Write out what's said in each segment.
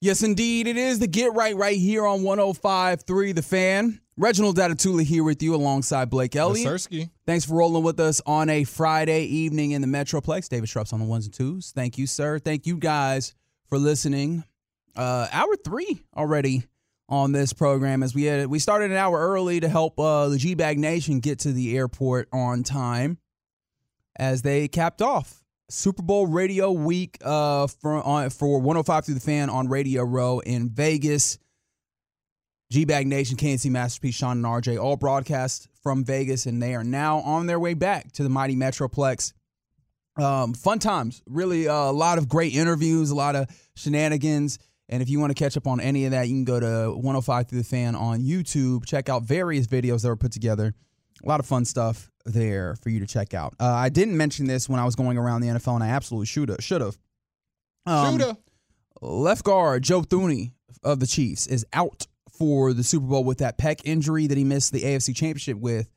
Yes, indeed. It is the Get Right right here on 105.3 The Fan. Reginald Datatula here with you alongside Blake Elliott. Thanks for rolling with us on a Friday evening in the Metroplex. David Shrupps on the ones and twos. Thank you, sir. Thank you guys for listening. Uh, hour three already on this program as we had we started an hour early to help uh, the G Bag Nation get to the airport on time as they capped off Super Bowl Radio Week uh, for on for 105 through the fan on Radio Row in Vegas. G Bag Nation, KNC Masterpiece, Sean and RJ, all broadcast from Vegas, and they are now on their way back to the mighty Metroplex. Um, fun times, really uh, a lot of great interviews, a lot of shenanigans. And if you want to catch up on any of that, you can go to 105 through the fan on YouTube. Check out various videos that were put together. A lot of fun stuff there for you to check out. Uh, I didn't mention this when I was going around the NFL, and I absolutely should have. Should have. Um, Shooter. Left guard Joe Thuney of the Chiefs is out for the Super Bowl with that pec injury that he missed the AFC Championship with.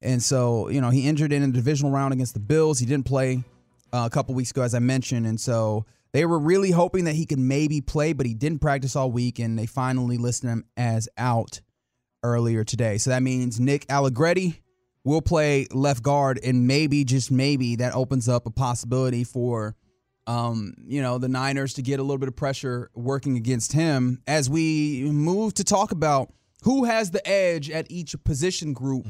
And so, you know, he injured in a divisional round against the Bills. He didn't play uh, a couple weeks ago, as I mentioned. And so they were really hoping that he could maybe play, but he didn't practice all week. And they finally listed him as out earlier today. So that means Nick Allegretti will play left guard. And maybe, just maybe, that opens up a possibility for um, you know, the Niners to get a little bit of pressure working against him as we move to talk about who has the edge at each position group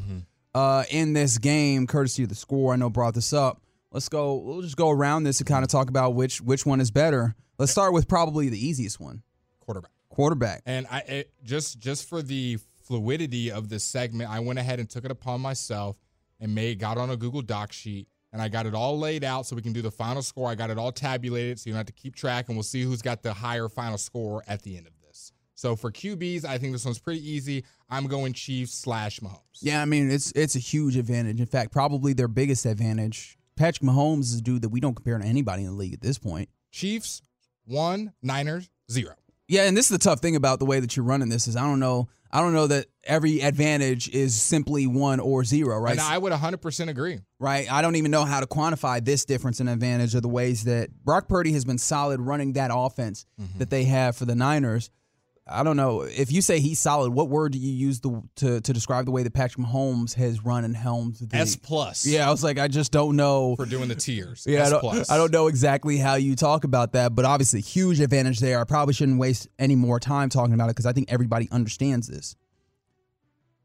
uh, in this game, courtesy of the score. I know brought this up. Let's go. We'll just go around this and kind of talk about which which one is better. Let's start with probably the easiest one, Quarterback. quarterback. And I it, just just for the fluidity of this segment, I went ahead and took it upon myself and made got on a Google Doc sheet and I got it all laid out so we can do the final score. I got it all tabulated so you don't have to keep track and we'll see who's got the higher final score at the end of this. So for QBs, I think this one's pretty easy. I'm going Chiefs slash Mahomes. Yeah, I mean it's it's a huge advantage. In fact, probably their biggest advantage. Patrick Mahomes is a dude that we don't compare to anybody in the league at this point. Chiefs one, Niners zero. Yeah, and this is the tough thing about the way that you're running this is I don't know I don't know that every advantage is simply one or zero, right? And I would 100% agree. right? I don't even know how to quantify this difference in advantage of the ways that Brock Purdy has been solid running that offense mm-hmm. that they have for the Niners. I don't know if you say he's solid. What word do you use the, to to describe the way that Patrick Mahomes has run and helmed the S plus. Yeah, I was like, I just don't know. For doing the tiers. Yeah, I S don't, plus. I don't know exactly how you talk about that, but obviously, huge advantage there. I probably shouldn't waste any more time talking about it because I think everybody understands this.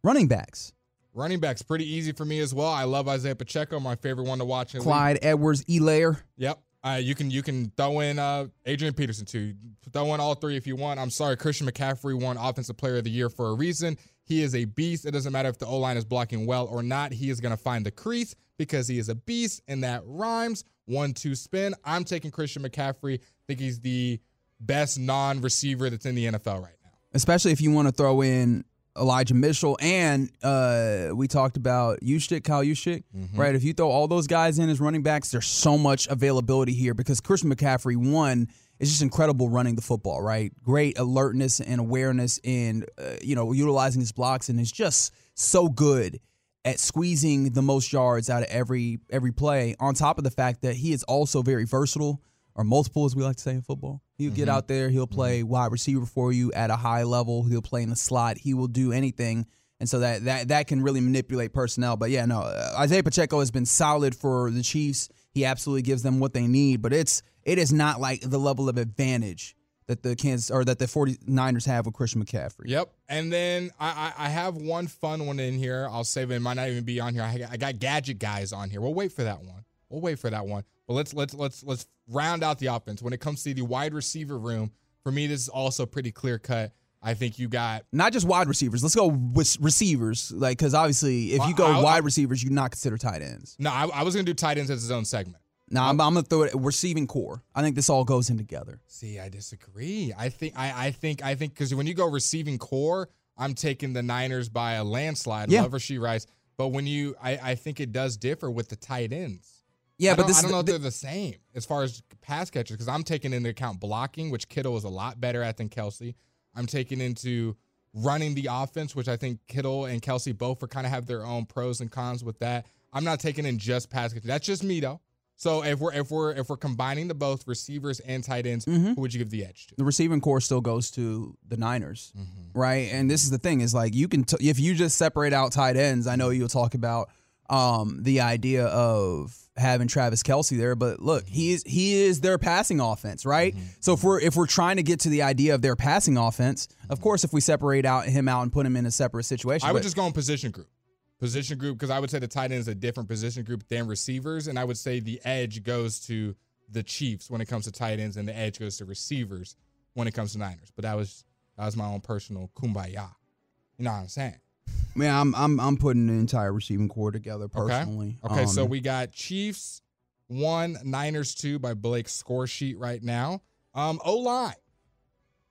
Running backs, Running back's pretty easy for me as well. I love Isaiah Pacheco, my favorite one to watch. In the league. Clyde Edwards, Helaire. Yep. Uh, you can you can throw in uh, Adrian Peterson too. Throw in all three if you want. I'm sorry, Christian McCaffrey won Offensive Player of the Year for a reason. He is a beast. It doesn't matter if the O line is blocking well or not. He is going to find the crease because he is a beast, and that rhymes. One two spin. I'm taking Christian McCaffrey. I think he's the best non-receiver that's in the NFL right now. especially if you want to throw in Elijah Mitchell and uh, we talked about Juszczyk, Kyle Juszczyk, right? If you throw all those guys in as running backs, there's so much availability here because Christian McCaffrey, one, is just incredible running the football, right? Great alertness and awareness in, uh, you know, utilizing his blocks and is just so good at squeezing the most yards out of every every play. On top of the fact that he is also very versatile, or multiple, as we like to say in football. He'll get out there. He'll play wide receiver for you at a high level. He'll play in the slot. He will do anything, and so that that that can really manipulate personnel. But yeah, no, uh, Isaiah Pacheco has been solid for the Chiefs. He absolutely gives them what they need, but it's it is not like the level of advantage that the Kansas or that the 49ers have with Christian McCaffrey. Yep. And then I, I, I have one fun one in here. I'll save it. It might not even be on here. I, I got gadget guys on here. We'll wait for that one. We'll wait for that one. But let's let's let's let's round out the offense. When it comes to the wide receiver room, for me, this is also pretty clear cut. I think you got Not just wide receivers. Let's go with receivers, like because obviously if you go I- I- wide receivers, you not consider tight ends. no. I, I was gonna do tight ends as his own segment. No, I'm, I'm gonna throw it at receiving core. I think this all goes in together. See, I disagree. I think I, I think I think because when you go receiving core, I'm taking the Niners by a landslide. Yeah. Love she Rice. But when you, I, I think it does differ with the tight ends. Yeah, I but this I don't know the- if they're the same as far as pass catchers because I'm taking into account blocking, which Kittle is a lot better at than Kelce. I'm taking into running the offense, which I think Kittle and Kelce both are kind of have their own pros and cons with that. I'm not taking in just pass catching. That's just me though. So if we're if we're if we're combining the both receivers and tight ends, Mhm. who would you give the edge to? the receiving core still goes to the Niners, Mm-hmm. right? And this is the thing is like you can t- if you just separate out tight ends. I know you'll talk about um, the idea of having Travis Kelce there, but look, Mm-hmm. he is he is their passing offense, right? So if we're if we're trying to get to the idea of their passing offense, of course, if we separate out him out and put him in a separate situation, Mm-hmm. I would but- just go in position group. Position group, because I would say the tight end is a different position group than receivers. And I would say the edge goes to the Chiefs when it comes to tight ends, and the edge goes to receivers when it comes to Niners. But that was that was my own personal kumbaya. You know what I'm saying? Man, I'm I'm I'm putting the entire receiving core together personally. Okay, so Um, we got Chiefs one, Niners two by Blake's score sheet right now. Um, O line,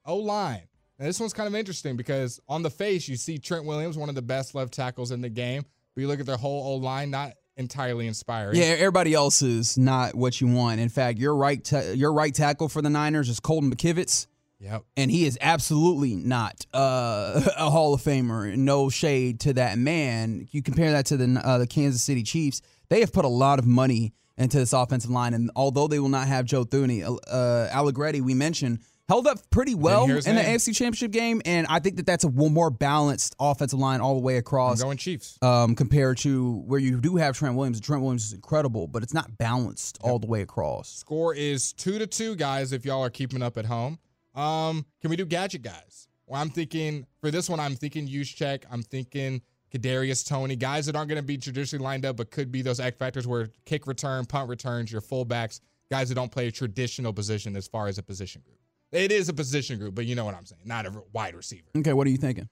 O line. Now this one's kind of interesting because on the face you see Trent Williams, one of the best left tackles in the game, but you look at their whole O line, not entirely inspiring. Yeah, everybody else is not what you want. In fact, your right ta- your right tackle for the Niners is Colton McKivitz, Yep. and he is absolutely not uh, a Hall of Famer. No shade to that man. You compare that to the uh, the Kansas City Chiefs; they have put a lot of money into this offensive line, and although they will not have Joe Thuney, uh, Allegretti, we mentioned. Held up pretty well in the name. AFC Championship game, and I think that that's a more balanced offensive line all the way I'm across going Chiefs. um, compared to where you do have Trent Williams. Trent Williams is incredible, but it's not balanced all the way across. Score is two to two, guys. If y'all are keeping up at home, um, can we do gadget guys? Well, I'm thinking for this one, I'm thinking Juszczyk. I'm thinking Kadarius Toney, guys that aren't going to be traditionally lined up, but could be those X factors where kick return, punt returns, your fullbacks, guys that don't play a traditional position as far as a position group. It is a position group, but you know what I'm saying, not a wide receiver. Okay, what are you thinking?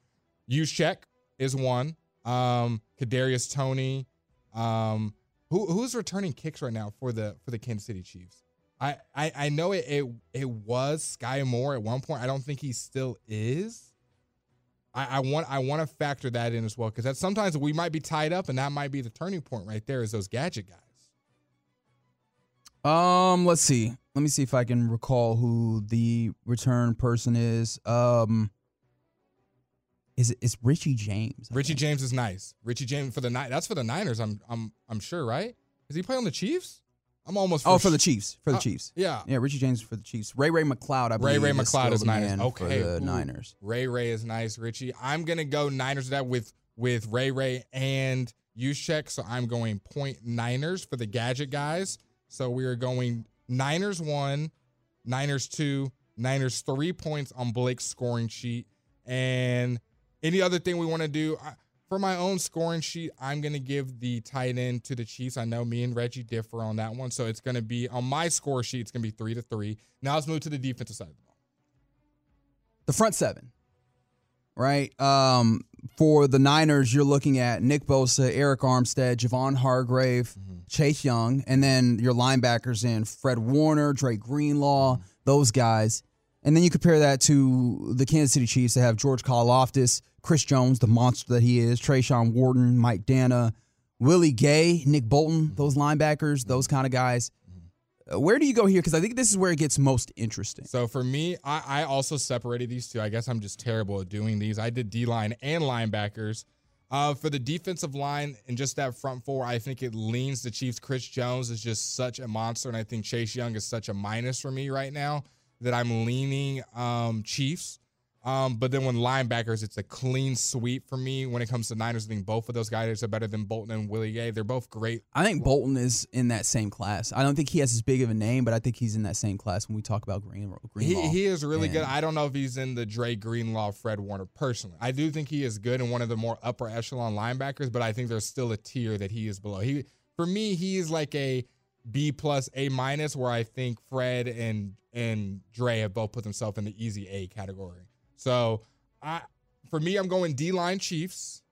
Juszczyk is one. Um, Kadarius Toney. Um, who who's returning kicks right now for the for the Kansas City Chiefs? I I, I know it, it it was Skyy Moore at one point. I don't think he still is. I, I want I want to factor that in as well because that sometimes we might be tied up and that might be the turning point right there is those gadget guys. Um, let's see. Let me see if I can recall who the return person is. Um, is it it is Richie James? I Richie think. James is nice. Richie James for the night. That's for the Niners. I'm I'm I'm sure, right? Is he playing on the Chiefs? I'm almost. Oh, for the Chiefs. For the Uh, Chiefs. Yeah. Yeah, Richie James for the Chiefs. Ray Ray McCloud, I Ray believe. Ray is McCloud is the Niners. Okay, For the ooh. Niners. Ray Ray is nice. Richie, I'm gonna go Niners that with with Ray Ray and Juszczyk. So I'm going point Niners for the gadget guys. So we are going Niners one, Niners two, Niners three points on Blake's scoring sheet. And any other thing we want to do I, for my own scoring sheet, I'm gonna give the tight end to the Chiefs. I know me and Reggie differ on that one, so it's gonna be on my score sheet. It's gonna be three to three. Now let's move to the defensive side of the ball. The front seven. Right? Um, for the Niners, you're looking at Nick Bosa, Arik Armstead, Javon Hargrave, Chase Young, and then your linebackers in Fred Warner, Dre Greenlaw, those guys. And then you compare that to the Kansas City Chiefs that have George Karlaftis, Chris Jones, the monster that he is, Tershawn Wharton, Mike Danna, Willie Gay, Nick Bolton, those linebackers, those kind of guys. Uh, Where do you go here? Because I think this is where it gets most interesting. So for me, I, I also separated these two. I guess I'm just terrible at doing these. I did D line and linebackers. Uh, for the defensive line and just that front four, I think it leans the Chiefs. Chris Jones is just such a monster, and I think Chase Young is such a minus for me right now that I'm leaning um, Chiefs. Um, but then when linebackers, it's a clean sweep for me. When it comes to Niners, I think both of those guys are better than Bolton and Willie Gay. They're both great I think Bolton is in that same class. I don't think he has as big of a name, but I think he's in that same class when we talk about Green. He, Greenlaw. he is really good. I don't know if he's in the Dre Greenlaw, Fred Warner personally. I do think he is good and one of the more upper echelon linebackers, but I think there's still a tier that he is below. He for me, he is like a B plus, A minus, where I think Fred and and Dre have both put themselves in the easy A category. So I for me, I'm going D line Chiefs.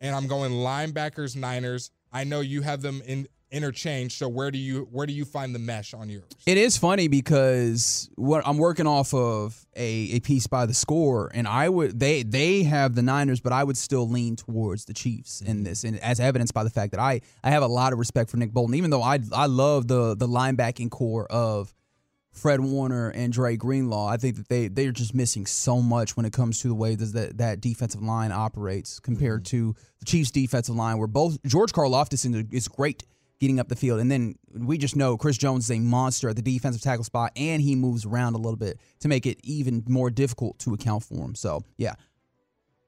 And I'm going linebackers, Niners. I know you have them in interchange. So where do you where do you find the mesh on yours? It is funny because what I'm working off of a, a piece by the score, and I would they they have the Niners, but I would still lean towards the Chiefs in mm-hmm. this, and as evidenced by the fact that I I have a lot of respect for Nick Bolton, even though I I love the the linebacking core of Fred Warner and Dre Greenlaw. I think that they they're just missing so much when it comes to the way that that defensive line operates compared mm-hmm. to the Chiefs' defensive line, where both George Karlaftis is- is great getting up the field. And then we just know Chris Jones is a monster at the defensive tackle spot, and he moves around a little bit to make it even more difficult to account for him. So, yeah.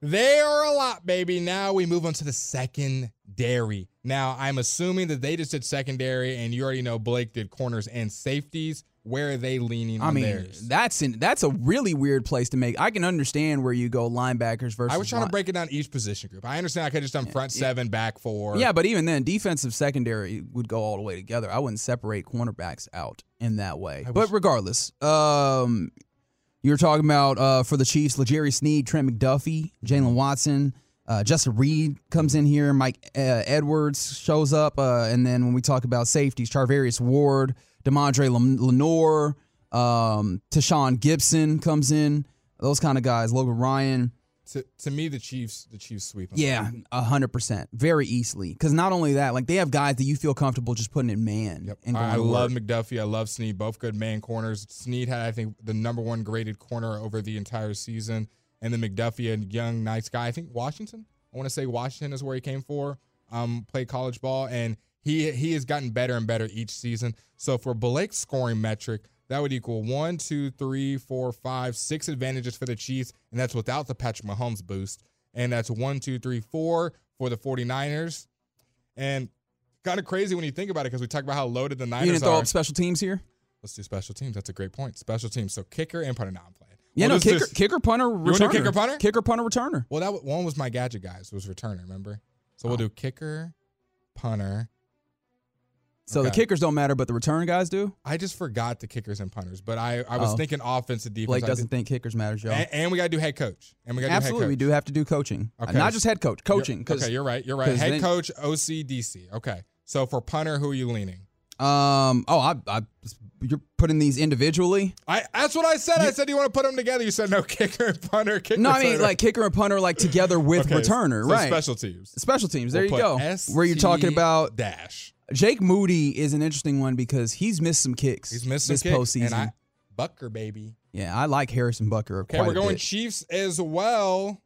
They are a lot, baby. Now we move on to the secondary. Now, I'm assuming that they just did secondary, and you already know Blake did corners and safeties. Where are they leaning I on mean, theirs? that's in, that's a really weird place to make. I can understand where you go linebackers versus. I was trying to break it down each position group. I understand I could have just done front seven, back four. Yeah, but even then, defensive secondary would go all the way together. I wouldn't separate cornerbacks out in that way. I But regardless, um, you were talking about uh, for the Chiefs, L'Jarius Sneed, Trent McDuffie, Jaylen Watson, uh, Justin Reid comes in here, Mike uh, Edwards shows up, uh, and then when we talk about safeties, Charvarius Ward, Demondre Len- Lenoir, um, Tashaun Gipson comes in. Those kind of guys, Logan Ryan. To, to me, the Chiefs, the Chiefs sweep. them. Yeah, a hundred percent, very easily. Because not only that, like they have guys that you feel comfortable just putting in man. Yep. And going I, I love. McDuffie. I love Sneed. Both good man corners. Sneed had, I think, the number one graded corner over the entire season. And then McDuffie, a young, nice guy. I think Washington. I want to say Washington is where he came for. Um, played college ball, and he he has gotten better and better each season. So for Blake's scoring metric, that would equal one, two, three, four, five, six advantages for the Chiefs, and that's without the Patrick Mahomes boost. And that's one, two, three, four for the 49ers. And kind of crazy when you think about it because we talk about how loaded the You Niners didn't throw are. up special teams here. Let's do special teams. That's a great point. Special teams. So kicker and punter. Now I'm playing. Yeah, We'll no kicker, just- kicker, punter, returner. kicker, punter? kicker, punter, returner. Well, that one was my gadget guys. Was returner. Remember? So we'll Oh. do kicker, punter. So the kickers don't matter, but the return guys do. I just forgot the kickers and punters, but I, I was Oh. thinking offensive defense. Blake I doesn't think kickers matters, y'all. and, and we got to do head coach. And we got to do head Absolutely, we do have to do coaching, Uh, Okay. not just head coach, You're- coaching. Okay, you're right. You're right. Head then- coach, OC, DC. Okay. So for punter, who are you leaning? um, oh, I, I, you're putting these individually. I that's what I said. I said you want to put them together. You said no kicker and punter. Kicker. No, I mean like kicker and punter like together with Okay, returner, so right? Special teams. Special teams. There We'll you go. Where you're talking about dash. Jake Moody is an interesting one because he's missed some kicks. He's missed this some kicks, postseason. and I Butker baby. yeah, I like Harrison Butker. Okay, we're going. Chiefs as well.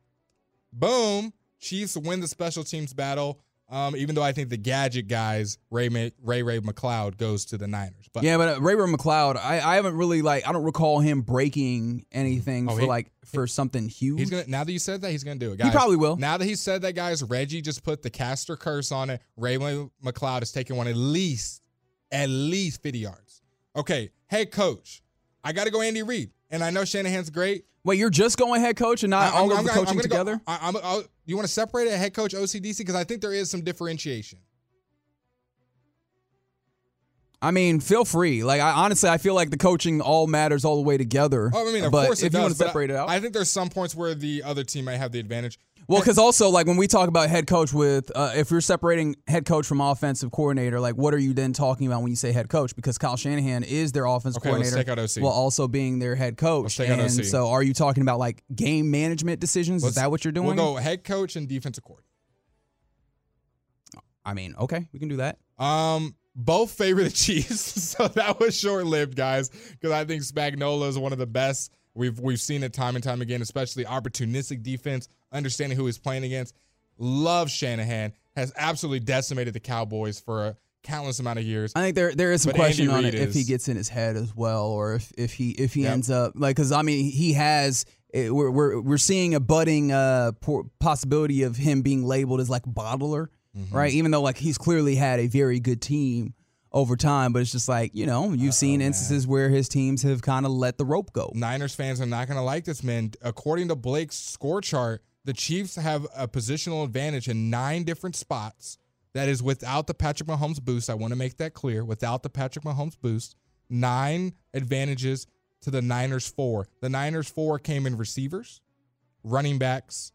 Boom. Chiefs win the special teams battle. Um, even though I think the gadget guys, Ray Ray Ray McCloud, goes to the Niners. But Yeah, but uh, Ray Ray McCloud, I, I haven't really like I don't recall him breaking anything Oh, for he- like for something huge. he's gonna now that you said that, he's gonna do it. He probably will. Now that he said that, guys, Reggie just put the caster curse on it. Ray Ray McCloud is taking one at least, at least 50 yards. Okay, hey coach, I gotta go Andy Reid. And I know Shanahan's great. Wait, you're just going head coach and not I- all of the gonna- coaching together? Go, I, I'm, I'll, you want to separate it, head coach OCDC? Because I think there is some differentiation. I mean, feel free. Like I honestly I feel like the coaching all matters all the way together. Oh, I mean, of but course, if you want to separate it out. I think there's some points where the other team might have the advantage. Well, because also like when we talk about head coach with, uh, if you're separating head coach from offensive coordinator, like what are you then talking about when you say head coach? Because Kyle Shanahan is their offensive Okay, let's coordinator, take out OC. while also being their head coach. Let's take out and OC. so, are you talking about like game management decisions? Let's- is that what you're doing? We'll go head coach and defensive coordinator. I mean, okay, we can do that. Um, both favor the Chiefs, so that was short lived, guys. Because I think Spagnuolo is one of the best. We've we've seen it time and time again, especially opportunistic defense, understanding who he's playing against. Love Shanahan has absolutely decimated the Cowboys for a countless amount of years. I think there there is some But question on it if he gets in his head as well, or if, if he if he Yep. ends up like because I mean he has it, we're we're we're seeing a budding uh possibility of him being labeled as like bottler, Mm-hmm. right? Even though like he's clearly had a very good team over time, but it's just like you know you've seen instances where his teams have kind of let the rope go. Niners fans are not going to like this, man. According to Blake's score chart, the Chiefs have a positional advantage in nine different spots. That is without the Patrick Mahomes boost. I want to make that clear. Without the Patrick Mahomes boost, nine advantages to the Niners four. The Niners four came in receivers, running backs,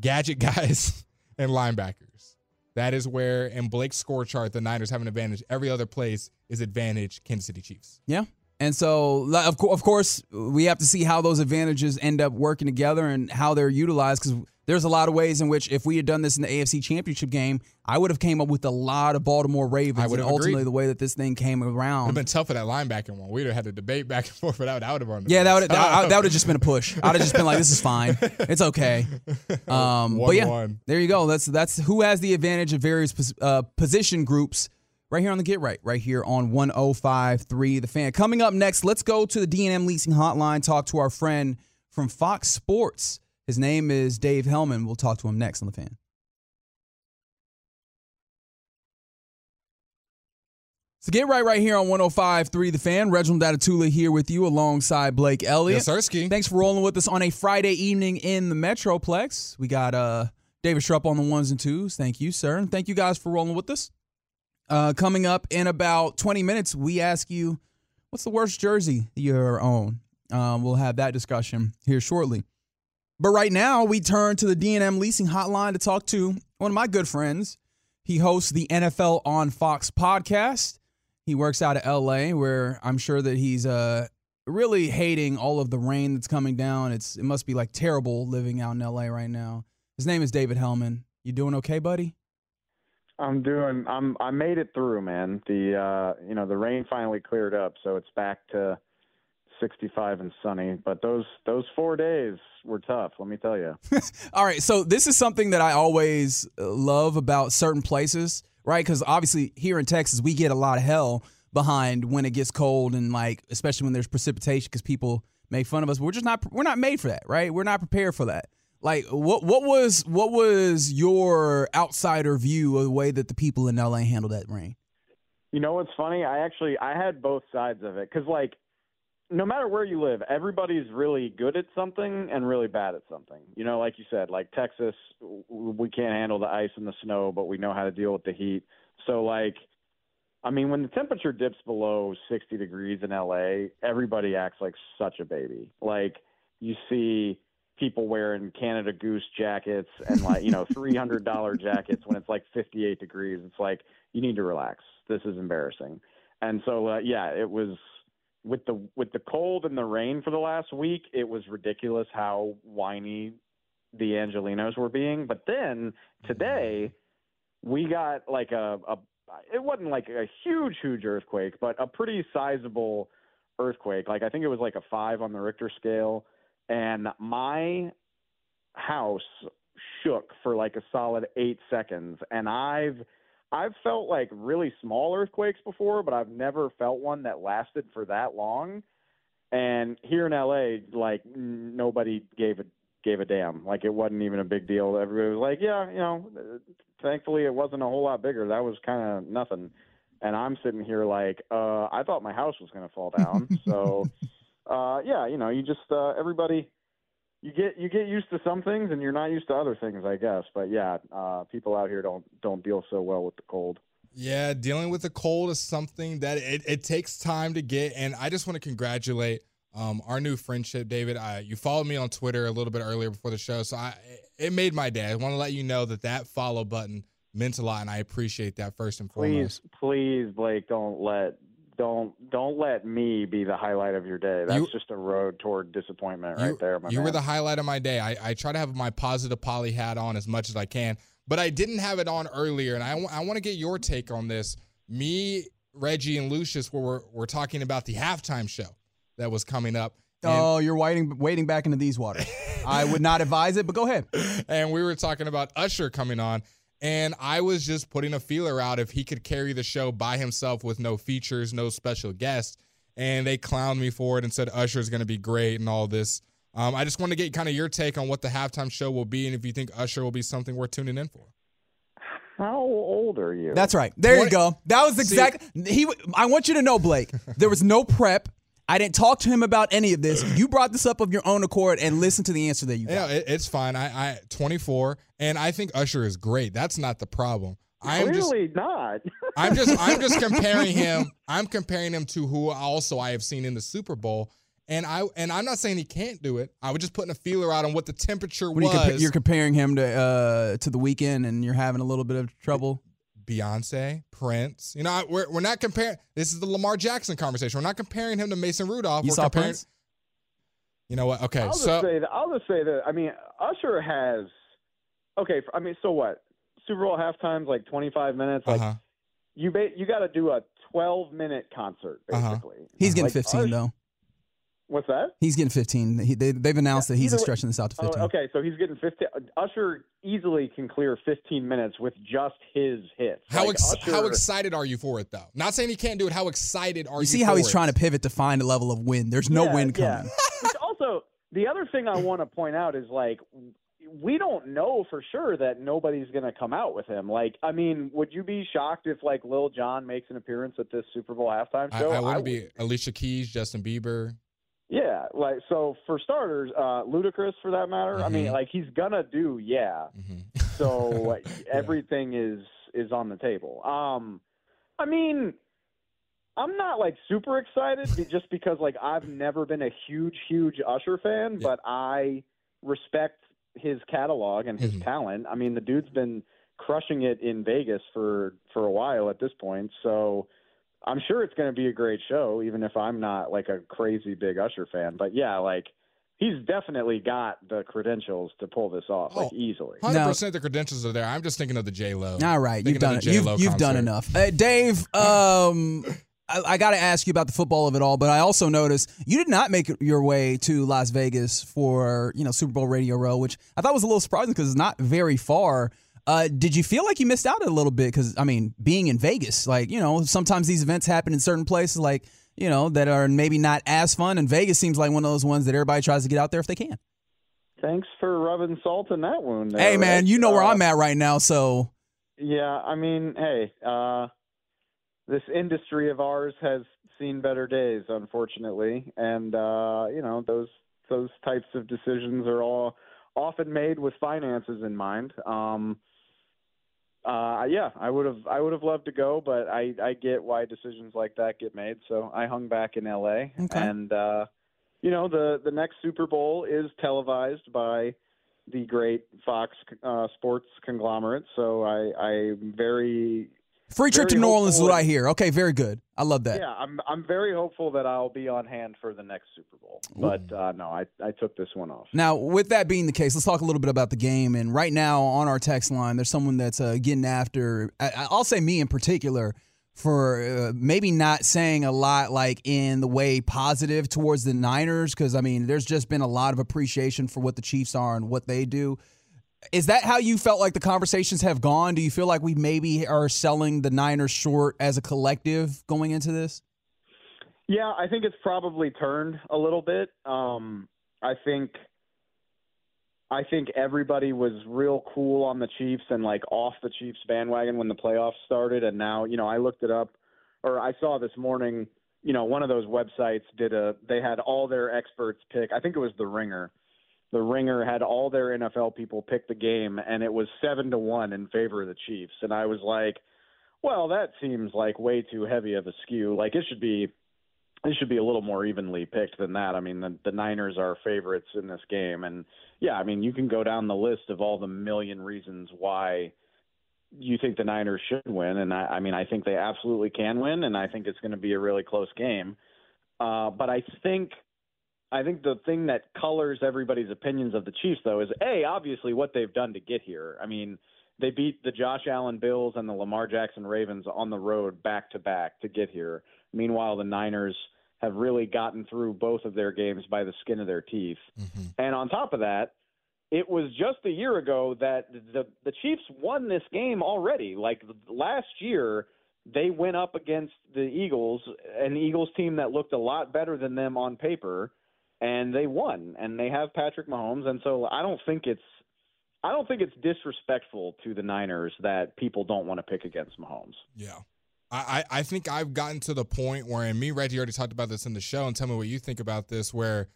gadget guys, and linebackers. That is where in Blake's score chart, the Niners have an advantage. Every other place is advantage Kansas City Chiefs. Yeah. And so, of, co- of course, we have to see how those advantages end up working together and how they're utilized. Because there's a lot of ways in which, if we had done this in the AFC Championship game, I would have came up with a lot of Baltimore Ravens. I would and have ultimately, agreed. the way that this thing came around. It would have been tough for that linebacker one. We'd have had to debate back and forth, but that, that would have run. yeah, that would that, that would have just been a push. I'd have just been like, "This is fine, it's okay." Um, but yeah, 1-1. there you go. That's that's who has the advantage of various uh, position groups, right here on the Get Right, right here on 105.3 The Fan. Coming up next, let's go to the D&M Leasing Hotline, talk to our friend from Fox Sports. His name is Dave Helman. We'll talk to him next on The Fan. So get right right here on 105.3 The Fan. Reginald Atatula here with you alongside Blake Elliott. Yes. Thanks for rolling with us on a Friday evening in the Metroplex. We got uh, David Shrupp on the ones and twos. Thank you, sir. And thank you guys for rolling with us. Uh, coming up in about 20 minutes, we ask you, what's the worst jersey you ever own? Um, we'll have that discussion here shortly. But right now, we turn to the D&M leasing hotline to talk to one of my good friends. He hosts the NFL on Fox podcast. He works out of LA, where I'm sure that he's uh, really hating all of the rain that's coming down. It's it must be like terrible living out in LA right now. His name is David Helman. You doing okay, buddy? I'm doing. I'm. I made it through, man. The uh, you know the rain finally cleared up, so it's back to 65 and sunny. But those those four days were tough. Let me tell you. All right, so this is something that I always uh, love about certain places, right? Because obviously here in Texas we get a lot of hell behind when it gets cold and like especially when there's precipitation because people make fun of us. We're just not. We're not made for that, right? We're not prepared for that. Like what what was what was your outsider view of the way that the people in LA handled that rain? You know what's funny? I actually I had both sides of it because like no matter where you live, everybody's really good at something and really bad at something. You know, like you said, like Texas, we can't handle the ice and the snow, but we know how to deal with the heat. So like. I mean, when the temperature dips below 60 degrees in LA, everybody acts like such a baby. Like you see people wearing Canada Goose jackets and like you know three hundred dollar jackets when it's like fifty eight degrees. It's like you need to relax. This is embarrassing. And so uh, yeah, it was with the with the cold and the rain for the last week. It was ridiculous how whiny the Angelinos were being. But then today we got like a, a it wasn't like a huge huge earthquake, but a pretty sizable earthquake. Like I think it was like a five on the Richter scale and my house shook for like a solid eight seconds. And i've i've felt like really small earthquakes before but i've never felt one that lasted for that long. And here in la like nobody gave a gave a damn. Like it wasn't even a big deal. Everybody was like yeah you know thankfully it wasn't a whole lot bigger. That was kind of nothing. And i'm sitting here like uh i thought my house was going to fall down. So uh, yeah, you know, you just uh, everybody you get you get used to some things and you're not used to other things, I guess. But yeah, uh, people out here don't don't deal so well with the cold. Yeah, dealing with the cold is something that it, it takes time to get, and I just want to congratulate um, our new friendship, David. I, you followed me on Twitter a little bit earlier before the show, so I it made my day. I want to let you know that that follow button meant a lot, and I appreciate that first and foremost. Please, please, Blake, don't let don't don't let me be the highlight of your day. That's you, just a road toward disappointment you, right there. you man. were the highlight of my day. I, I try to have my positive poly hat on as much as I can, but I didn't have it on earlier, and I, w- I want to get your take on this. Me, Reggie, and Lucius were we were talking about the halftime show that was coming up. oh, you're waiting waiting back into these waters. I would not advise it, but go ahead. And we were talking about Usher coming on. And I was just putting a feeler out if he could carry the show by himself with no features, no special guests. And they clowned me for it and said Usher is going to be great and all this. Um, I just want to get kind of your take on what the halftime show will be and if you think Usher will be something worth tuning in for. How old are you? That's right. There 20, you go. That was exact. He. I want you to know, Blake. There was no prep. I didn't talk to him about any of this. You brought this up of your own accord and listen to the answer that you got. Yeah, it, it's fine. I, I 24, and I think Usher is great. That's not the problem. I'm Clearly just, not. I'm just I'm just comparing him. I'm comparing him to who also I have seen in the Super Bowl. And I and I'm not saying he can't do it. I was just putting a feeler out on what the temperature when was. You compa- you're comparing him to uh, to the Weeknd, and you're having a little bit of trouble. Beyonce, Prince. You know, we're we're not comparing. This is the Lamar Jackson conversation. We're not comparing him to Mason Rudolph. You we're saw comparing, Prince. You know what? Okay, I'll so just say that. I'll just say that. I mean, Usher has. Okay, I mean, so what? Super Bowl halftime's like 25 minutes. Like uh-huh. you, ba- you got to do a 12 minute concert uh-huh. basically. Uh-huh. He's getting like, 15 Usher, though. What's that? He's getting 15. He, they, they've announced Yeah, that he's either stretching this out to 15. Oh, okay, so he's getting 15. Usher easily can clear 15 minutes with just his hits. How Like, ex- Usher, how excited are you for it though? Not saying he can't do it. How excited are you? You see how he's it? trying to pivot to find a level of win. There's no Yeah, win yeah. coming. Which also, the other thing I want to point out is like we don't know for sure that nobody's going to come out with him. Like, I mean, would you be shocked if like Lil Jon makes an appearance at this Super Bowl halftime show? I wouldn't would. be Alicia Keys, Justin Bieber. Yeah, like so for starters, uh Ludacris for that matter. I mean, Mhm. like he's gonna do yeah. hmm So everything is is on the table. Um I mean I'm not like super excited just because like I've never been a huge huge Usher fan, Yeah. but I respect his catalog and his Mhm. talent. I mean, the dude's been crushing it in Vegas for for a while at this point. So I'm sure it's going to be a great show, even if I'm not like a crazy big Usher fan. But yeah, like he's definitely got the credentials to pull this off, like Oh. easily. Hundred percent, the credentials are there. I'm just thinking of the J Lo. All right, Thinking you've done it. You've, you've done enough. Uh, Dave, um, I, I got to ask you about the football of it all, but I also noticed you did not make your way to Las Vegas for you know Super Bowl Radio Row, which I thought was a little surprising because it's not very far. Uh, did you feel like you missed out a little bit? Because I mean, being in Vegas, like you know, sometimes these events happen in certain places, like you know, that are maybe not as fun. And Vegas seems like one of those ones that everybody tries to get out there if they can. Thanks for rubbing salt in that wound. There, hey, man, Rich. you know where Uh, I'm at right now, so Yeah, I mean, hey, uh, this industry of ours has seen better days, unfortunately, and uh, you know those those types of decisions are all often made with finances in mind. Um, uh, yeah, I would have I would have loved to go, but I I get why decisions like that get made, so I hung back in L.A. Okay. and uh, you know the the next Super Bowl is televised by the great Fox uh, Sports conglomerate. So I, I'm very, free trip to New Orleans is what I hear. Okay, very good. I love that. yeah, I'm, I'm very hopeful that I'll be on hand for the next Super Bowl. But uh, no, I, I took this one off. Now, with that being the case, let's talk a little bit about the game. And right now on our text line, there's someone that's uh, getting after, I, I'll say me in particular, for uh, maybe not saying a lot like in the way positive towards the Niners. Because, I mean, there's just been a lot of appreciation for what the Chiefs are and what they do. Is that how you felt like the conversations have gone? Do you feel like we maybe are selling the Niners short as a collective going into this? Yeah, I think it's probably turned a little bit. Um, I think I think everybody was real cool on the Chiefs and like off the Chiefs bandwagon when the playoffs started and now, you know, I looked it up or I saw this morning, you know, one of those websites did a they had all their experts pick. I think it was the Ringer. The Ringer had all their NFL people pick the game and it was 7 to 1 in favor of the Chiefs and I was like, well, that seems like way too heavy of a skew. Like it should be it should be a little more evenly picked than that. I mean, the, the Niners are favorites in this game, and yeah, I mean, you can go down the list of all the million reasons why you think the Niners should win, and I, I mean, I think they absolutely can win, and I think it's going to be a really close game. Uh, but I think, I think the thing that colors everybody's opinions of the Chiefs, though, is a obviously what they've done to get here. I mean, they beat the Josh Allen Bills and the Lamar Jackson Ravens on the road back to back to get here. Meanwhile, the Niners have really gotten through both of their games by the skin of their teeth. Mhm. And on top of that, it was just a year ago that the the Chiefs won this game already. Like last year, they went up against the Eagles, an Eagles team that looked a lot better than them on paper, and they won. And they have Patrick Mahomes, and so I don't think it's I don't think it's disrespectful to the Niners that people don't want to pick against Mahomes. Yeah. I, I think I've gotten to the point where, and me, Reggie, already talked about this in the show, and tell me what you think about this, where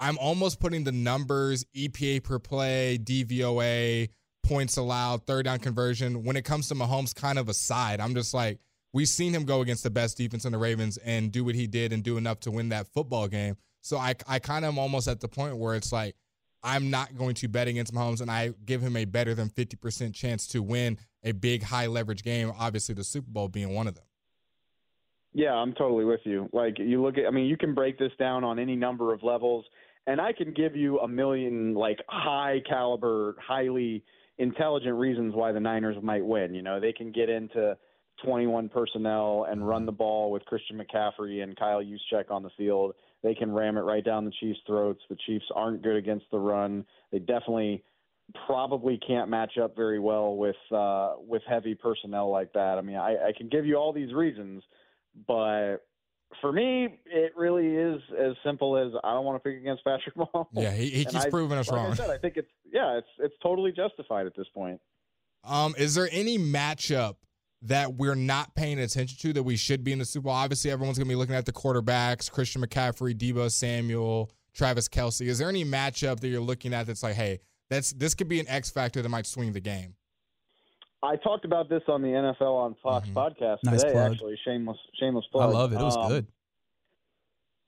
I'm almost putting the numbers, EPA per play, DVOA, points allowed, third down conversion, when it comes to Mahomes, kind of aside. I'm just like, we've seen him go against the best defense in the Ravens and do what he did and do enough to win that football game. So I, I kind of am almost at the point where it's like, I'm not going to bet against Mahomes, and I give him a better than 50% chance to win a big high leverage game, obviously the Super Bowl being one of them. Yeah, I'm totally with you. Like you look at I mean, you can break this down on any number of levels and I can give you a million like high caliber, highly intelligent reasons why the Niners might win. You know, they can get into 21 personnel and run mm-hmm. the ball with Christian McCaffrey and Kyle Juszczyk on the field. They can ram it right down the Chiefs' throats. The Chiefs aren't good against the run. They definitely probably can't match up very well with uh, with heavy personnel like that. I mean, I, I can give you all these reasons, but for me, it really is as simple as I don't want to pick against Patrick Mahomes. Yeah, he, he keeps I, proving us like wrong. I said, I think it's yeah, it's it's totally justified at this point. Um, is there any matchup that we're not paying attention to that we should be in the Super Bowl? Obviously, everyone's gonna be looking at the quarterbacks: Christian McCaffrey, Deebo Samuel, Travis Kelce. Is there any matchup that you're looking at that's like, hey, that's this could be an X factor that might swing the game? I talked about this on the NFL on Fox Mhm. podcast Nice today. plug. Actually, shameless, shameless plug. I love it. It was Um, good.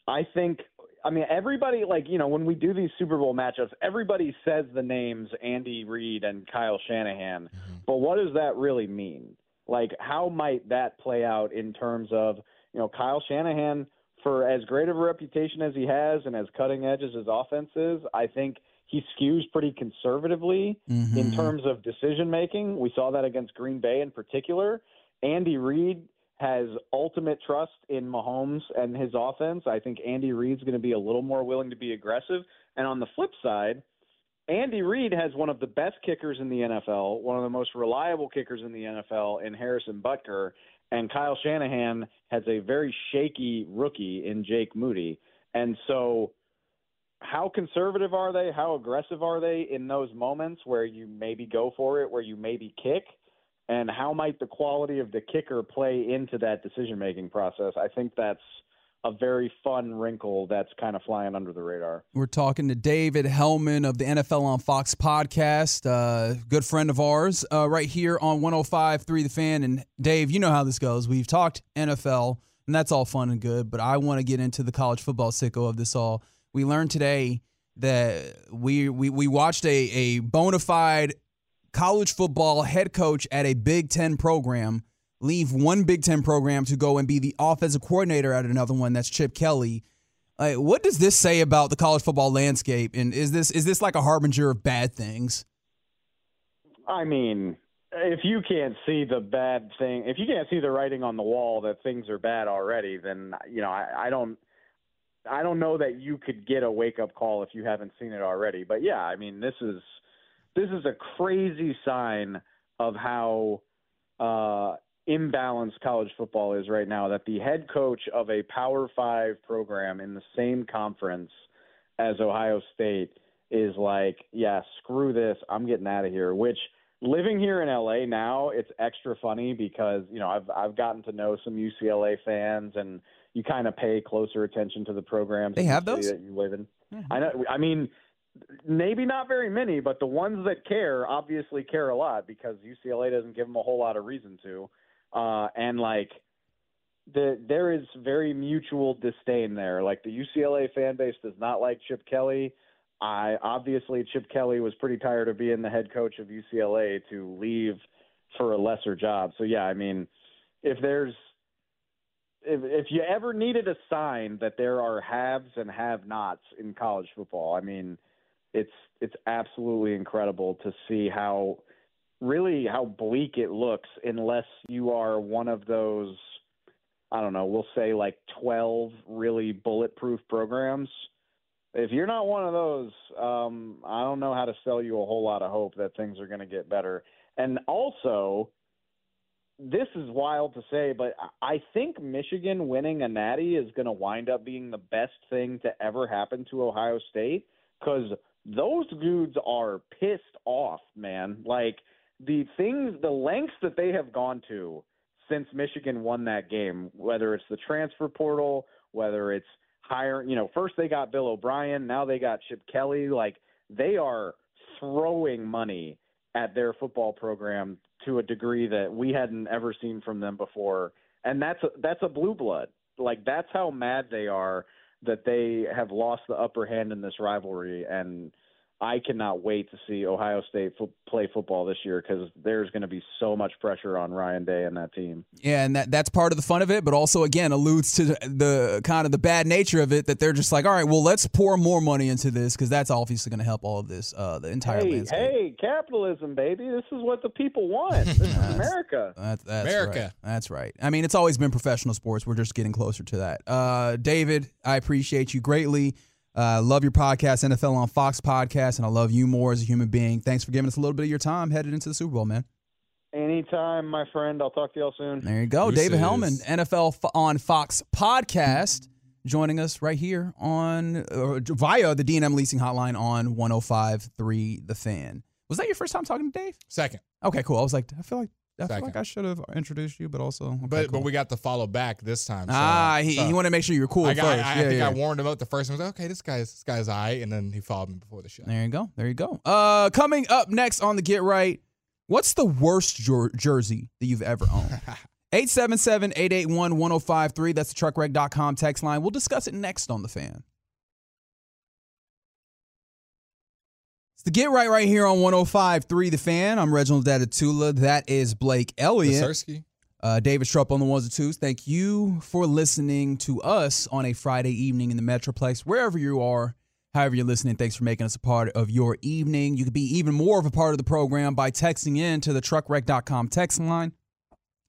I think. I mean, everybody like you know when we do these Super Bowl matchups, everybody says the names Andy Reid and Kyle Shanahan, but what does that really mean? Like, how might that play out in terms of you know Kyle Shanahan for as great of a reputation as he has and as cutting edge as his offense is? I think he skews pretty conservatively in Mhm. terms of decision making. We saw that against Green Bay in particular. Andy Reid has ultimate trust in Mahomes and his offense. I think Andy Reid's going to be a little more willing to be aggressive. And on the flip side, Andy Reid has one of the best kickers in the NFL, one of the most reliable kickers in the NFL in Harrison Butker, and Kyle Shanahan has a very shaky rookie in Jake Moody. And so how conservative are they? How aggressive are they in those moments where you maybe go for it, where you maybe kick? And how might the quality of the kicker play into that decision making process? I think that's a very fun wrinkle that's kind of flying under the radar. We're talking to David Helman of the NFL on Fox podcast, uh, good friend of ours, uh, right here on 105.3 The Fan. And Dave, you know how this goes. We've talked NFL, and that's all fun and good, but I want to get into the college football sicko of this all. We learned today that we we, we watched a, a bona fide college football head coach at a Big Ten program leave one Big Ten program to go and be the offensive coordinator at another one. That's Chip Kelly. Like, what does this say about the college football landscape? And is this is this like a harbinger of bad things? I mean, if you can't see the bad thing, if you can't see the writing on the wall that things are bad already, then you know I, I don't, I don't know that you could get a wake up call if you haven't seen it already. But yeah, I mean, this is this is a crazy sign of how uh, imbalanced college football is right now. That the head coach of a Power Five program in the same conference as Ohio State is like, yeah, screw this, I'm getting out of here. Which living here in LA now, it's extra funny because you know I've I've gotten to know some UCLA fans, and you kind of pay closer attention to the programs. They the have those? that you live in. Mm-hmm. I know. I mean, maybe not very many, but the ones that care obviously care a lot because UCLA doesn't give them a whole lot of reason to. Uh, and like the there is very mutual disdain there. Like the UCLA fan base does not like Chip Kelly. I obviously Chip Kelly was pretty tired of being the head coach of UCLA to leave for a lesser job. So yeah, I mean, if there's if if you ever needed a sign that there are haves and have-nots in college football, I mean, it's it's absolutely incredible to see how really how bleak it looks unless you are one of those I don't know, we'll say like 12 really bulletproof programs. If you're not one of those, um, I don't know how to sell you a whole lot of hope that things are going to get better. And also, this is wild to say, but I think Michigan winning a natty is going to wind up being the best thing to ever happen to Ohio State because those dudes are pissed off, man. Like the things, the lengths that they have gone to since Michigan won that game, whether it's the transfer portal, whether it's hiring, you know, first they got Bill O'Brien, now they got Chip Kelly. Like they are throwing money at their football program to a degree that we hadn't ever seen from them before. And that's a, that's a blue blood. Like that's how mad they are that they have lost the upper hand in this rivalry. And I cannot wait to see Ohio State fo- play football this year because there's going to be so much pressure on Ryan Day and that team. Yeah, and that that's part of the fun of it, but also again alludes to the, the kind of the bad nature of it that they're just like, all right, well, let's pour more money into this because that's obviously going to help all of this, uh, the entire Hey, landscape. hey, capitalism, baby! This is what the people want. This is America. That's, that's America. Right. That's right. I mean, it's always been professional sports. We're just getting closer to that. Uh, David, I appreciate you greatly. Uh, love your podcast, NFL on Fox podcast, and I love you more as a human being. Thanks for giving us a little bit of your time headed into the Super Bowl, man. Anytime, my friend. I'll talk to y'all soon. There you go. David Deuces. Helman, NFL F- on Fox podcast, joining us right here on uh, via the D&M Leasing Hotline on 105.3 The Fan. Was that your first time talking to Dave? Second. Okay, cool. I was like, I feel like I feel like I should have introduced you, but also okay, But cool. but we got the follow back this time. So, ah, he, so he wanted to make sure you were cool I, got, first. I, I yeah, think yeah. I warned him out the first one. I was like, okay, this guy's this guy's I, and then he followed me before the show. There you go. There you go. Uh, coming up next on the Get Right, what's the worst jer- jersey that you've ever owned? 877-881-1053. That's the truckwreck.com text line. We'll discuss it next on the fan. The Get Right right here on 105.3 The Fan. I'm Reginald Datatula. That is Blake Elliott. Uh, David Strupp on the ones and twos. Thank you for listening to us on a Friday evening in the Metroplex, wherever you are, however you're listening. Thanks for making us a part of your evening. You could be even more of a part of the program by texting in to the truckwreck.com text line.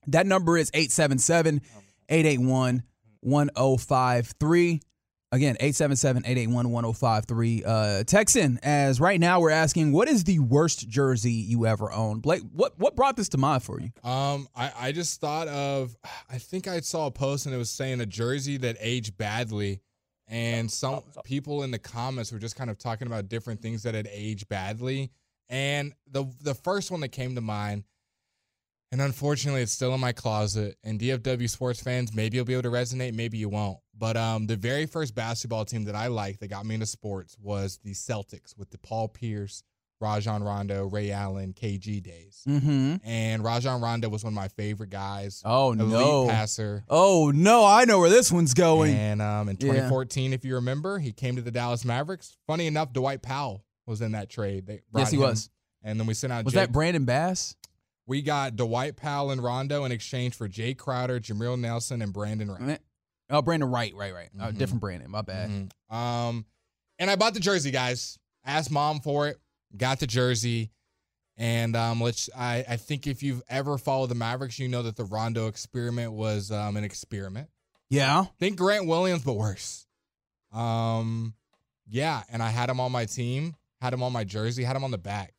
That number is 877 881 1053. Again, 877-881-1053. Uh, text in as right now we're asking, what is the worst jersey you ever owned? Blake, what what brought this to mind for you? Um, I, I just thought of I think I saw a post and it was saying a jersey that aged badly. And some people in the comments were just kind of talking about different things that had aged badly. And the the first one that came to mind, and unfortunately it's still in my closet. And DFW sports fans, maybe you'll be able to resonate, maybe you won't. But um the very first basketball team that I liked that got me into sports was the Celtics with the Paul Pierce, Rajon Rondo, Ray Allen, KG days Mm-hmm. and Rajon Rondo was one of my favorite guys. Oh elite no! passer. Oh no! I know where this one's going. And um, in Yeah. 2014, if you remember, he came to the Dallas Mavericks. Funny enough, Dwight Powell was in that trade. They yes, he him, was. And then we sent out. Was Jay- that Brandon Bass? we got Dwight Powell and Rondo in exchange for Jae Crowder, Jameer Nelson, and Brandon Wright. Oh, Brandon Wright, right, right. Uh, Mhm. different Brandon. My bad. Mhm. Um, and I bought the jersey, guys. Asked mom for it. Got the jersey. And um, let's. I, I think if you've ever followed the Mavericks, you know that the Rondo experiment was um, an experiment. Yeah. Think Grant Williams, but worse. Um, yeah, and I had him on my team, had him on my jersey, had him on the back,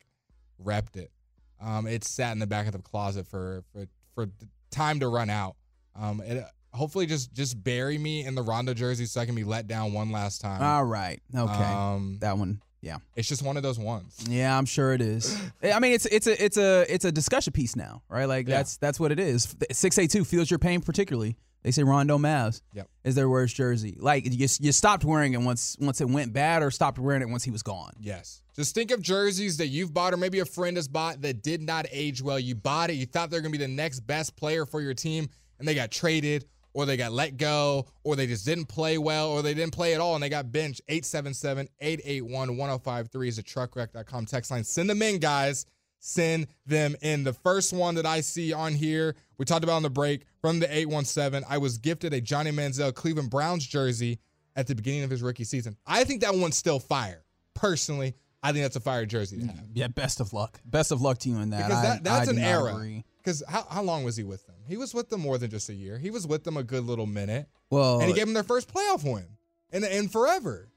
repped it. Um, it sat in the back of the closet for for for time to run out. Um, it hopefully just just bury me in the Rondo jersey so I can be let down one last time. All right. Okay. Um, that one. Yeah. it's just one of those ones. Yeah, I'm sure it is. I mean, it's it's a it's a it's a discussion piece now, right? Like Yeah. that's that's what it is. Six eight two feels your pain particularly. They say Rondo Mavs Yep. is their worst jersey. Like you you stopped wearing it once once it went bad, or stopped wearing it once he was gone. Yes. Just think of jerseys that you've bought or maybe a friend has bought that did not age well. You bought it, you thought they're going to be the next best player for your team, and they got traded or they got let go or they just didn't play well or they didn't play at all and they got benched. 877 881 1053 is the truckwreck.com text line. Send them in, guys. Send them in. The first one that I see on here, we talked about on the break from the 817. I was gifted a Johnny Manziel Cleveland Browns jersey at the beginning of his rookie season. I think that one's still fire. Personally, I think that's a fire jersey to mm-hmm. have. Yeah. Best of luck. Best of luck to you in that. Because that, that's I do an not era. agree. Because how, how long was he with them? He was with them more than just a year. He was with them a good little minute. Well, and he gave them their first playoff win in, in forever.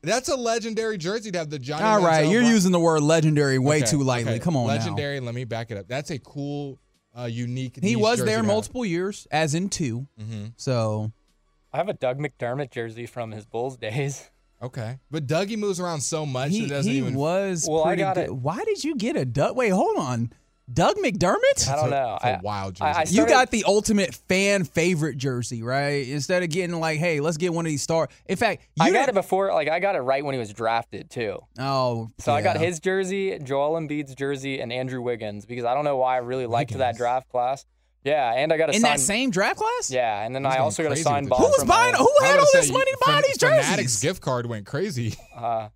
That's a legendary jersey to have the Johnny all right. Manziel You're Brown- using the word legendary way Okay, too lightly. okay. Come on now. Legendary, let me back it up. That's a cool, uh, unique. He was there multiple years, as in 2 Mm-hmm. So I have a Doug McDermott jersey from his Bulls days. Okay. But Dougie moves around so much he, it doesn't he even. was Well, I pretty got good. it. Why did you get a Doug? Wait, hold on. Doug McDermott? I don't know. It's a I- wild jersey. I- I You got the ultimate fan favorite jersey, right? Instead of getting like, hey, let's get one of these stars. In fact, you I got it before, like I got it right when he was drafted too. Oh, So I got his jersey, Joel Embiid's jersey, and Andrew Wiggins because I don't know why I really liked that draft class. Yeah, and I got a in sign. that same draft class. yeah, and then He's I also got a signed with ball. Who was from buying? Who had all this money to buy Fan- these Fanatics jerseys? gift card went crazy. Uh,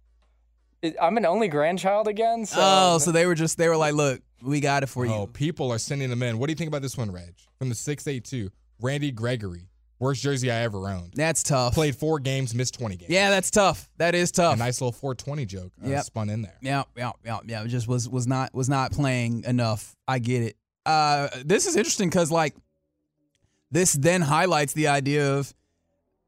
I'm an only grandchild again. So oh, so they were just they were like, look, we got it for you. Oh, people are sending them in. What do you think about this one, Reg? From the 682, Randy Gregory. Worst jersey I ever owned. That's tough. Played four games, missed 20 games. Yeah, that's tough. That is tough. A nice little 420 joke uh, Yep. spun in there. Yeah, yeah, yeah, yeah. It just was was not was not playing enough. I get it. Uh, this is interesting because like this then highlights the idea of,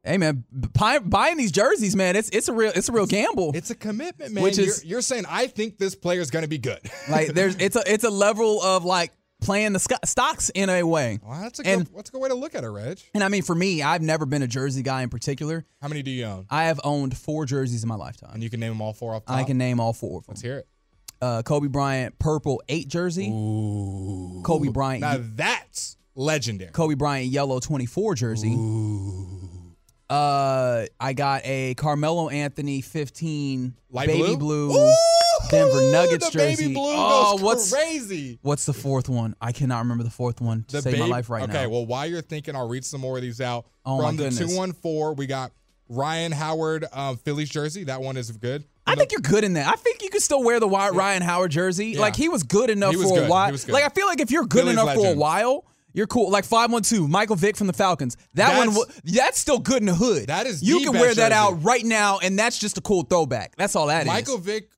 hey man, buy, buying these jerseys, man. It's it's a real it's a real gamble. It's a commitment, man. Which is- you're, you're saying, I think this player is going to be good. like there's it's a it's a level of like playing the stocks in a way. well, that's, a And- good, that's a good way to look at it, Reg. And I mean, for me, I've never been a jersey guy in particular. How many do you own? I have owned four jerseys in my lifetime. And you can name them all four off top? I can name all four of them. Let's hear it. Uh, Kobe Bryant purple eight jersey. Ooh. Kobe Bryant. Now that's legendary. Kobe Bryant yellow 24 jersey. Uh, I got a Carmelo Anthony 15 Light baby blue? blue, Denver Nuggets the jersey. baby blue oh, goes what's crazy. what's the fourth one? I cannot remember the fourth one to The save my life right okay, now. Okay, well, while you're thinking, I'll read some more of these out. Oh, my From the 214, we got Ryan Howard um, Phillies jersey. That one is good. I think you're good in that. I think you could still wear the Ryan Howard jersey. Yeah. Like he was good enough was for a while. Good. Like I feel like if you're good Phillies enough for a while, you're cool. Like 512, Michael Vick from the Falcons. That one That's- wa- that's still good in the hood. That is You the can best wear that jersey. out right now and that's just a cool throwback. That's all that is. Michael Vick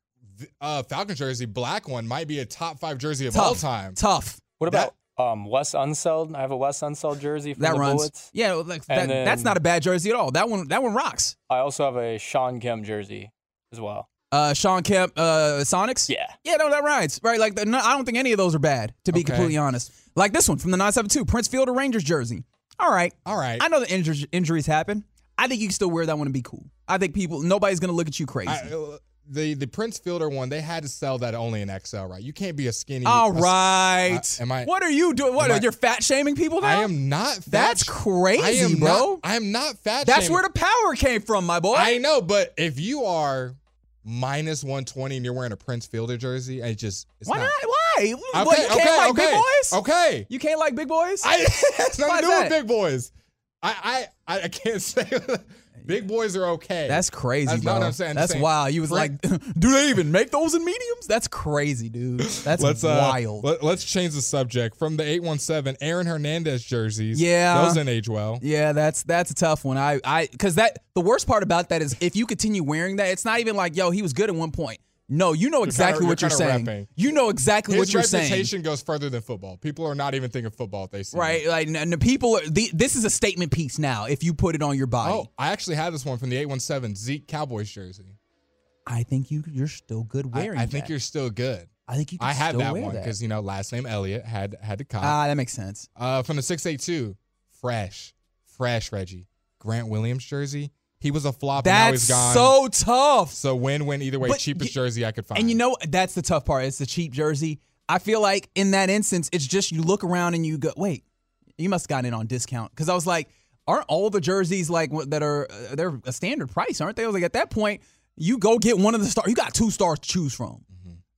uh, Falcon jersey, black one, might be a top five jersey of tough, all time. Tough. what about um Wes Unseld? I have a Wes Unseld jersey from That the runs. Bullets. Yeah, like, that, And then- that's not a bad jersey at all. That one that one rocks. I also have a Sean Kemp jersey as well. Uh, Sean Kemp, uh, Sonics. Yeah. Yeah, no, that rides. Right, like the, no, I don't think any of those are bad. To be Okay. completely honest, like this one from the 972 Prince Fielder Rangers jersey. All right, All right. I know the injuries injuries happen. I think you can still wear that one and be cool. I think people nobody's gonna look at you crazy. I- uh, the the Prince Fielder one, they had to sell that only in XL, right? You can't be a skinny. all a- right. uh, am I- What are you doing? What are I- you fat shaming people now? I am not. Fat That's crazy, I am bro. Not, I am not fat. Shaming. That's shaming. where the power came from, my boy. I know, but if you are minus 120 and you're wearing a Prince Fielder jersey, it just it's Why not. not? Why? Okay, what, you can't okay, like okay, big boys? Okay. You can't like big boys? I it's nothing to do with big boys. I I I can't say big boys are okay. That's crazy, That's bro. not what I'm saying. That's wild. You was Frank- like, do they even make those in mediums? That's crazy, dude. That's let's uh, wild. Let, us change the subject from the 817 Aaron Hernandez jerseys. Yeah. those didn't age well. yeah, that's that's a tough one. I I because that the worst part about that is if you continue wearing that, it's not even like, yo, he was good at one point. No, you know exactly you're what you're kinda saying. repping. You know exactly His what you're saying. reputation goes further than football. People are not even thinking football they see. Right, like and the people. Are, the, this is a statement piece now. If you put it on your body, Oh, I actually had this one from the 817 Zeke Cowboys jersey. I think you you're still good I, wearing. I think that. you're still good. I think you. Can I had that one because you know last name Elliott had had to cop. ah, that makes sense. Uh, from the 682, fresh, fresh Reggie Grant Williams jersey. He was a flop and now That's he's gone. so tough. so win win either way. But cheapest y- jersey I could find. And you know that's the tough part. It's the cheap jersey. I feel like in that instance, it's just you look around and you go, wait, you must have gotten it on discount. Because I was like, aren't all the jerseys like that are uh, they're a standard price, aren't they? I was like, at that point, you go get one of the stars. You got two stars to choose from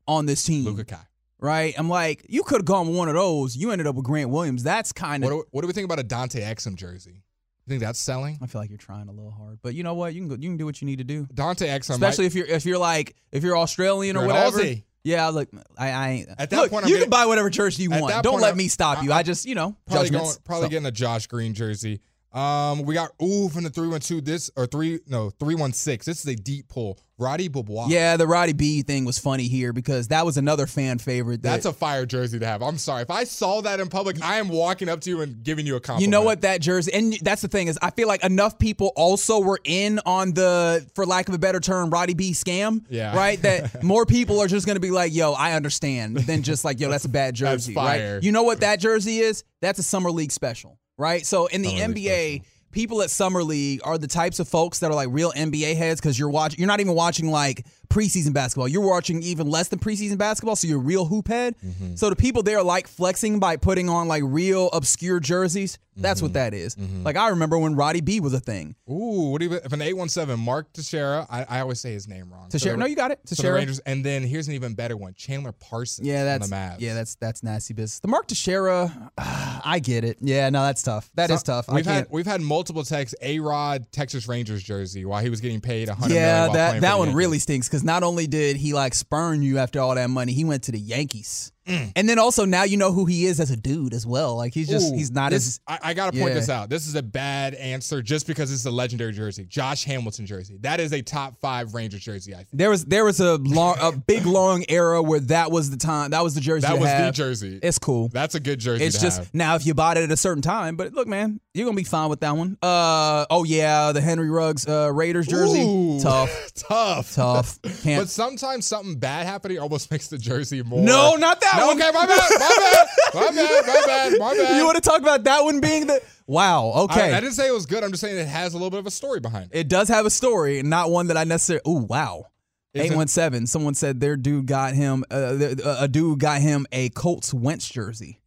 on this team, Luka Kai. right? I'm like, you could have gone with one of those. You ended up with Grant Williams. That's kind of. do, what do we think about a Dante Exum jersey? You think that's selling? I feel like you're trying a little hard, but you know what? You can go. You can do what you need to do. Dante X, Especially might, if you're if you're like if you're Australian or You're an whatever. Aussie. Yeah, look, I, I. At that look, point, I'm you getting- can buy whatever jersey you want. Don't let I'm- me stop you. I- I, just, you know, probably going, probably So- getting a Josh Green jersey. Um, we got ooh from the three one two. This or three no three one six. This is a deep pull. Roddy Beaubois. Yeah, the Roddy B thing was funny here because that was another fan favorite. That, That's a fire jersey to have. I'm sorry. If I saw that in public, I am walking up to you and giving you a compliment. You know what that jersey, and that's the thing is, I feel like enough people also were in on the, for lack of a better term, Roddy B scam. Yeah. Right. That more people are just going to be like, "Yo, I understand," than just like, "Yo, that's a bad jersey." fire. Right. You know what that jersey is? That's a summer league special. Right. So in the NBA. People at summer league are the types of folks that are like real NBA heads because you're watching. You're not even watching like preseason basketball. You're watching even less than preseason basketball, so you're a real hoop head. Mm-hmm. So the people there like flexing by putting on like real obscure jerseys. That's Mm-hmm. what that is. Like I remember when Roddy B was a thing. Ooh, what do you if an eight one seven Mark Teixeira? I, I always say his name wrong. Teixeira, no, you got it. Teixeira. Rangers, and then here's an even better one: Chandler Parsons. Yeah, that's on the Mavs. yeah, that's that's nasty business. The Mark Teixeira, I get it. Yeah, no, that's tough. That is tough. We've had we've had multiple texts. A Rod Texas Rangers jersey while he was getting paid a hundred. Yeah, that that one Yankees. really stinks because not only did he like spurn you after all that money, he went to the Yankees, Mm. and then also now you know who he is as a dude as well. Like he's just Ooh, he's not this- as I, I gotta point Yeah. this out. This is a bad answer just because it's a legendary jersey. Josh Hamilton jersey. That is a top five Ranger jersey. I think there was there was a long a big long era where that was the time that was the jersey that was the jersey. It's cool. That's a good jersey. It's just have. now if you bought it at a certain time, but look, man, you're gonna be fine with that one. Uh oh yeah, the Henry Ruggs uh, Raiders jersey, Ooh. tough, tough, tough. Can't. But sometimes something bad happening almost makes the jersey more. no, not that No, okay, my bad, my bad, my bad, my bad, my bad. You want to talk about that one being the wow? Okay, I, I didn't say it was good. I'm just saying it has a little bit of a story behind it. it does have a story, and not one that I necessarily. Ooh, wow. Eight one seven. Someone said their dude got him. Uh, a dude got him a Colts Wentz jersey.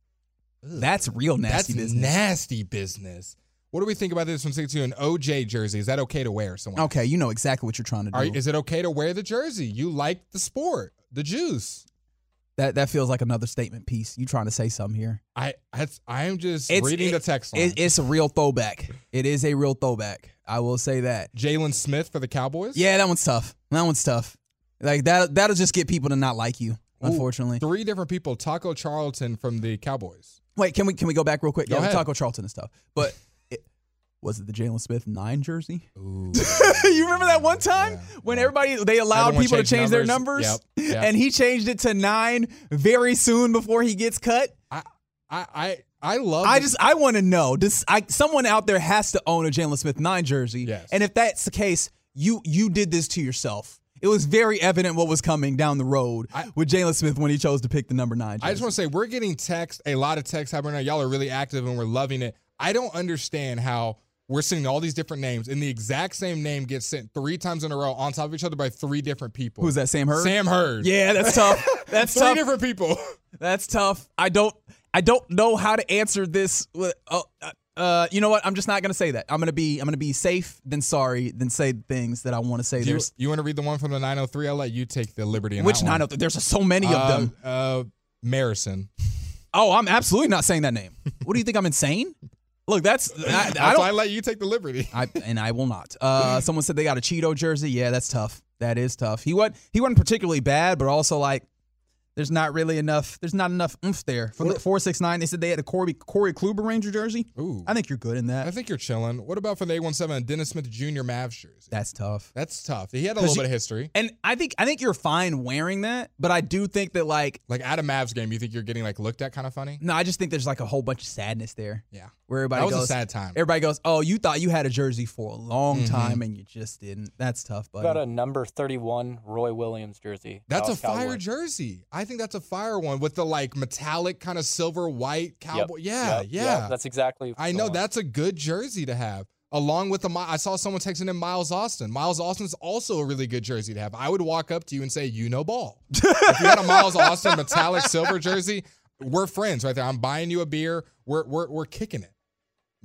That's real nasty That's business. nasty business. What do we think about this from 62? An OJ jersey. Is that okay to wear someone? okay, you know exactly what you're trying to do. Are, is it okay to wear the jersey? You like the sport, the juice. That that feels like another statement piece. You trying to say something here? I I, I am just It's- reading it- the text line. It, it's a real throwback. It is a real throwback. I will say that. Jaylon Smith for the Cowboys. Yeah, that one's tough. That one's tough. Like that. That'll just get people to not like you. Ooh. Unfortunately. Three different people. Taco Charlton from the Cowboys. Wait, can we can we go back real quick? Go yeah, ahead. Taco Charlton and stuff. But was it the Jaylon Smith nine jersey? Ooh. you remember that one time Yeah, when yeah. everybody they allowed Everyone people to change their numbers. numbers, Yep, yep. and he changed it to nine very soon before he gets cut. I I I, I love. I the- just I want to know. Does I someone out there has to own a Jaylon Smith nine jersey? Yes. And if that's the case, you you did this to yourself. It was very evident what was coming down the road I- with Jalen Smith when he chose to pick the number nine. Jersey. I just want to say we're getting text, a lot of text happening right now. Y'all are really active and we're loving it. I don't understand how we're seeing all these different names and the exact same name gets sent three times in a row on top of each other by three different people. Who's that? Sam Hurd. Sam Hurd. Yeah, that's tough. That's three tough. different people. That's tough. I don't I don't know how to answer this. Uh, uh, you know what? I'm just not gonna say that. I'm gonna be I'm gonna be safe than sorry than say things that I want to say. You, There's you want to read the one from the 903? I'll let you take the liberty. Which that nine one. of there's so many of Uh, them. Uh, Marison. Oh, I'm absolutely not saying that name. What do you think? I'm insane? Look, that's I, I I don't. let you take the liberty. I, and I will not. Uh, someone said they got a Cheeto jersey. Yeah, that's tough. That is tough. He wasn't he wasn't particularly bad, but also like there's not really enough. There's not enough oomph there for the four six nine. They said they had a Corey Corey Kluber Ranger jersey. Ooh. I think you're good in that. I think you're chilling. What about for the 817 Dennis Smith Jr. Mavs jersey? That's tough. That's tough. He had a little you- bit of history. And I think I think you're fine wearing that, but I do think that like Like at a Mavs game, you think you're getting like looked at kind of funny? no, I just think there's like a whole bunch of sadness there Yeah. where everybody That was goes. a sad time. Everybody goes, oh, you thought you had a jersey for a long Mhm. time and you just didn't. That's tough, buddy. Got a number 31 Roy Williams jersey. That's a fire Cowboys. jersey. I think that's a fire one with the like metallic kind of silver white cowboy. Yeah, Yep, yeah. yep, that's exactly. I know one. that's a good jersey to have. Along with the, I saw someone texting in Miles Austin. Miles Austin's also a really good jersey to have. I would walk up to you and say, "You know ball." if you got a Miles Austin metallic silver jersey, we're friends right there. I'm buying you a beer. We're we're we're kicking it.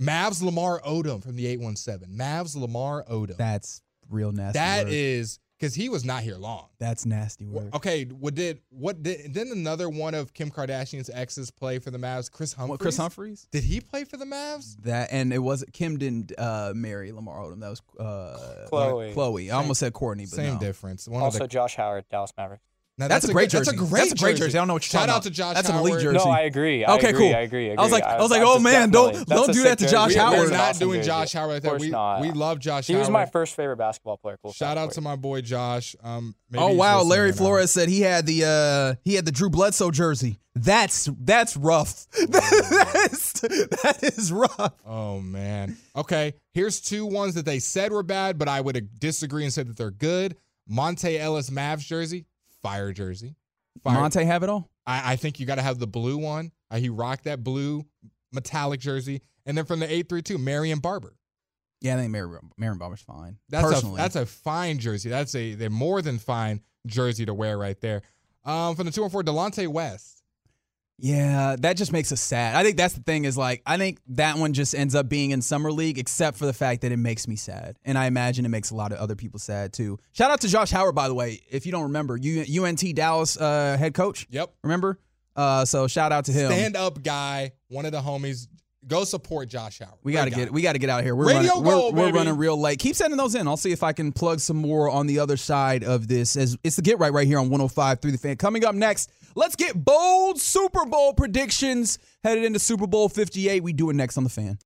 Mavs Lamar Odom from the 817. Mavs Lamar Odom. That's real nasty. That word. is because he was not here long. That's nasty word. Okay, what did what did didn't another one of Kim Kardashian's exes play for the Mavs? Kris Humphries. What, Kris Humphries? Did he play for the Mavs? That and it was Kim didn't uh, marry Lamar Odom. That was uh, Khloé. Khloé. I almost said Kourtney, but Same no. difference. One Also, of the, Josh Howard, Dallas Mavericks. Now That's, a great good- jersey. That's a great, That's a great jersey. I don't know what you're Shout talking out about. to Josh That's an elite jersey. No, I agree. I Okay, agree, cool. I agree. I agree. I was like- I was like, oh, man, don't- don't do that to. Josh We, Howard. we're not awesome doing jersey. Josh Howard right Of there. course We not. we love Josh Howard. He Howard. was my first favorite basketball player. Cool Shout out to my boy Josh. Um, maybe Oh wow, Larry right now. Flores said he had the uh he had the Drew Bledsoe jersey. That's that's rough. that's, that is rough. Oh man. Okay, here's two ones that they said were bad, but I would disagree and said that they're good. Monta Ellis Mavs jersey, fire jersey. Fire. Monta have it all. I, I think you got to have the blue one. Uh, he rocked that blue metallic jersey, and then from the eight three two, Marion Barber. Yeah, I think Mary Marion Barber's fine. That's a that's a fine jersey. That's a they're more than fine jersey to wear right there. Um, from the two one four, Delonte West. Yeah, that just makes us sad. I think that's the thing is like I think that one just ends up being in summer league, except for the fact that it makes me sad, and I imagine it makes a lot of other people sad too. Shout out to Josh Howard, by the way. If you don't remember, UNT Dallas uh, head coach. Yep, remember. Uh, so shout out to him. Stand up guy, one of the homies. Go support Josh Howard. We gotta Great get guy. we gotta get out of here. We're Radio running, goal, we're, we're, running real late. Keep sending those in. I'll see if I can plug some more on the other side of this. As it's the get right right here on 105 through the fan. Coming up next. Let's get bold Super Bowl predictions headed into Super Bowl 58. We do it next on The Fan.